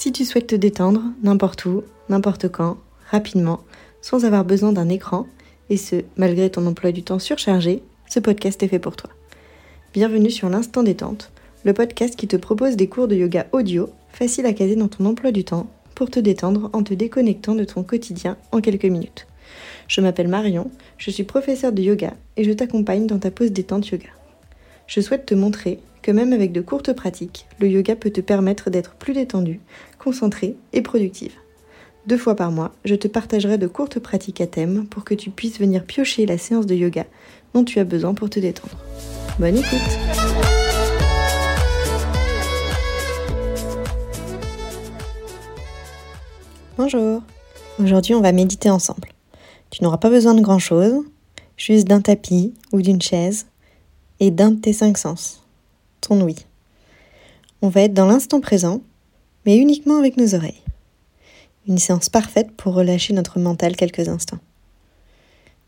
Si tu souhaites te détendre n'importe où, n'importe quand, rapidement, sans avoir besoin d'un écran, et ce, malgré ton emploi du temps surchargé, ce podcast est fait pour toi. Bienvenue sur l'Instant Détente, le podcast qui te propose des cours de yoga audio, faciles à caser dans ton emploi du temps, pour te détendre en te déconnectant de ton quotidien en quelques minutes. Je m'appelle Marion, je suis professeure de yoga et je t'accompagne dans ta pause détente yoga. Je souhaite te montrer que même avec de courtes pratiques, le yoga peut te permettre d'être plus détendu, concentré et productive. Deux fois par mois, je te partagerai de courtes pratiques à thème pour que tu puisses venir piocher la séance de yoga dont tu as besoin pour te détendre. Bonne écoute Bonjour Aujourd'hui on va méditer ensemble. Tu n'auras pas besoin de grand-chose, juste d'un tapis ou d'une chaise et d'un de tes cinq sens, ton oui. On va être dans l'instant présent, mais uniquement avec nos oreilles. Une séance parfaite pour relâcher notre mental quelques instants.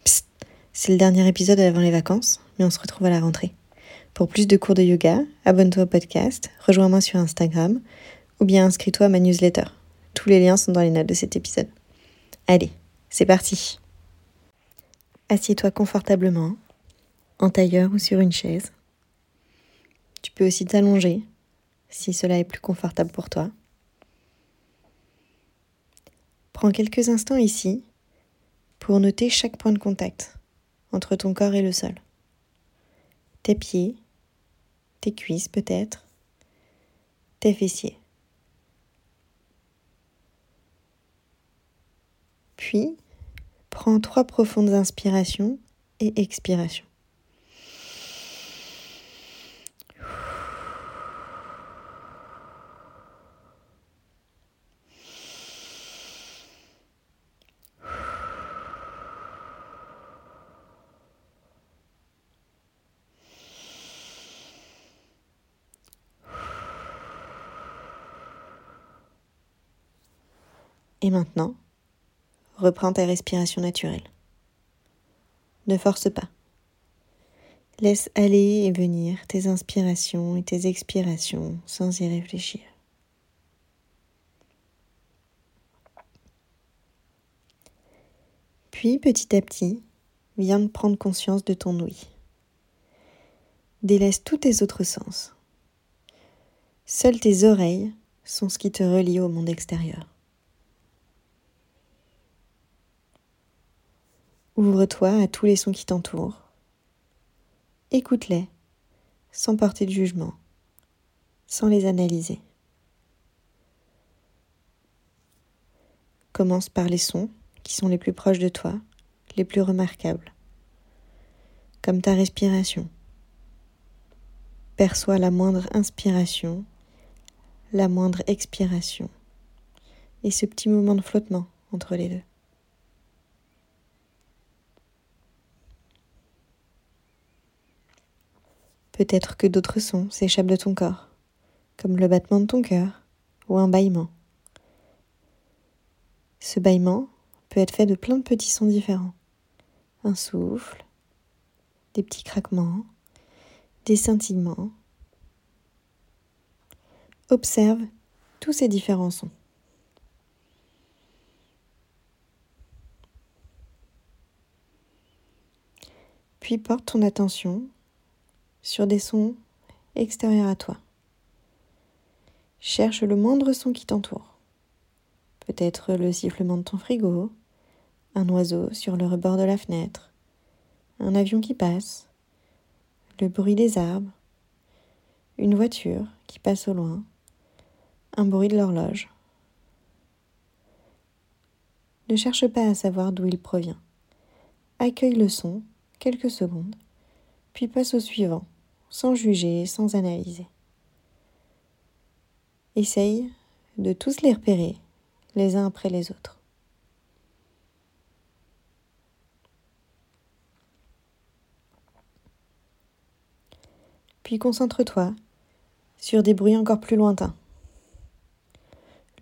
Psst, c'est le dernier épisode avant les vacances, mais on se retrouve à la rentrée. Pour plus de cours de yoga, abonne-toi au podcast, rejoins-moi sur Instagram ou bien inscris-toi à ma newsletter. Tous les liens sont dans les notes de cet épisode. Allez, c'est parti. Assieds-toi confortablement, en tailleur ou sur une chaise. Tu peux aussi t'allonger si cela est plus confortable pour toi. Prends quelques instants ici pour noter chaque point de contact entre ton corps et le sol. Tes pieds, tes cuisses peut-être, tes fessiers. Puis, prends trois profondes inspirations et expirations. Et maintenant, reprends ta respiration naturelle. Ne force pas. Laisse aller et venir tes inspirations et tes expirations sans y réfléchir. Puis petit à petit, viens de prendre conscience de ton oui. Délaisse tous tes autres sens. Seules tes oreilles sont ce qui te relie au monde extérieur. Ouvre-toi à tous les sons qui t'entourent. Écoute-les, sans porter de jugement, sans les analyser. Commence par les sons qui sont les plus proches de toi, les plus remarquables, comme ta respiration. Perçois la moindre inspiration, la moindre expiration, et ce petit moment de flottement entre les deux. Peut-être que d'autres sons s'échappent de ton corps, comme le battement de ton cœur ou un bâillement. Ce bâillement peut être fait de plein de petits sons différents. Un souffle, des petits craquements, des scintillements. Observe tous ces différents sons. Puis porte ton attention sur des sons extérieurs à toi. Cherche le moindre son qui t'entoure. Peut-être le sifflement de ton frigo, un oiseau sur le rebord de la fenêtre, un avion qui passe, le bruit des arbres, une voiture qui passe au loin, un bruit de l'horloge. Ne cherche pas à savoir d'où il provient. Accueille le son quelques secondes, puis passe au suivant sans juger, sans analyser. Essaye de tous les repérer les uns après les autres. Puis concentre-toi sur des bruits encore plus lointains.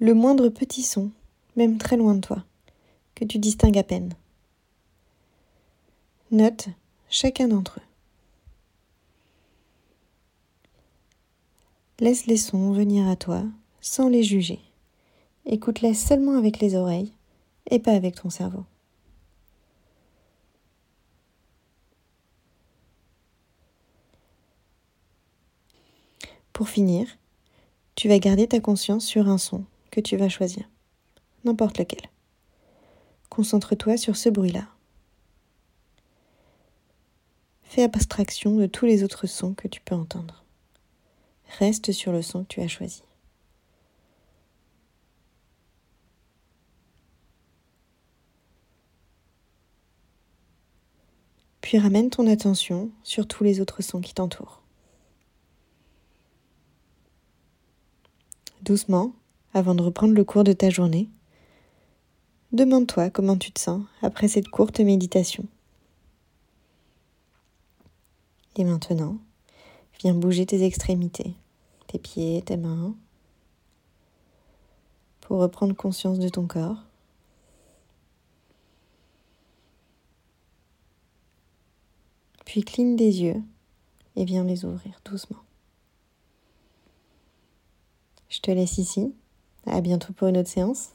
Le moindre petit son, même très loin de toi, que tu distingues à peine. Note chacun d'entre eux. Laisse les sons venir à toi sans les juger, Écoute-les seulement avec les oreilles et pas avec ton cerveau. Pour finir, tu vas garder ta conscience sur un son que tu vas choisir, n'importe lequel. Concentre-toi sur ce bruit-là. Fais abstraction de tous les autres sons que tu peux entendre. Reste sur le son que tu as choisi. Puis ramène ton attention sur tous les autres sons qui t'entourent. Doucement, avant de reprendre le cours de ta journée, demande-toi comment tu te sens après cette courte méditation. Et maintenant, viens bouger tes extrémités, tes pieds, tes mains, pour reprendre conscience de ton corps. Puis cligne des yeux et viens les ouvrir doucement. Je te laisse ici. À bientôt pour une autre séance.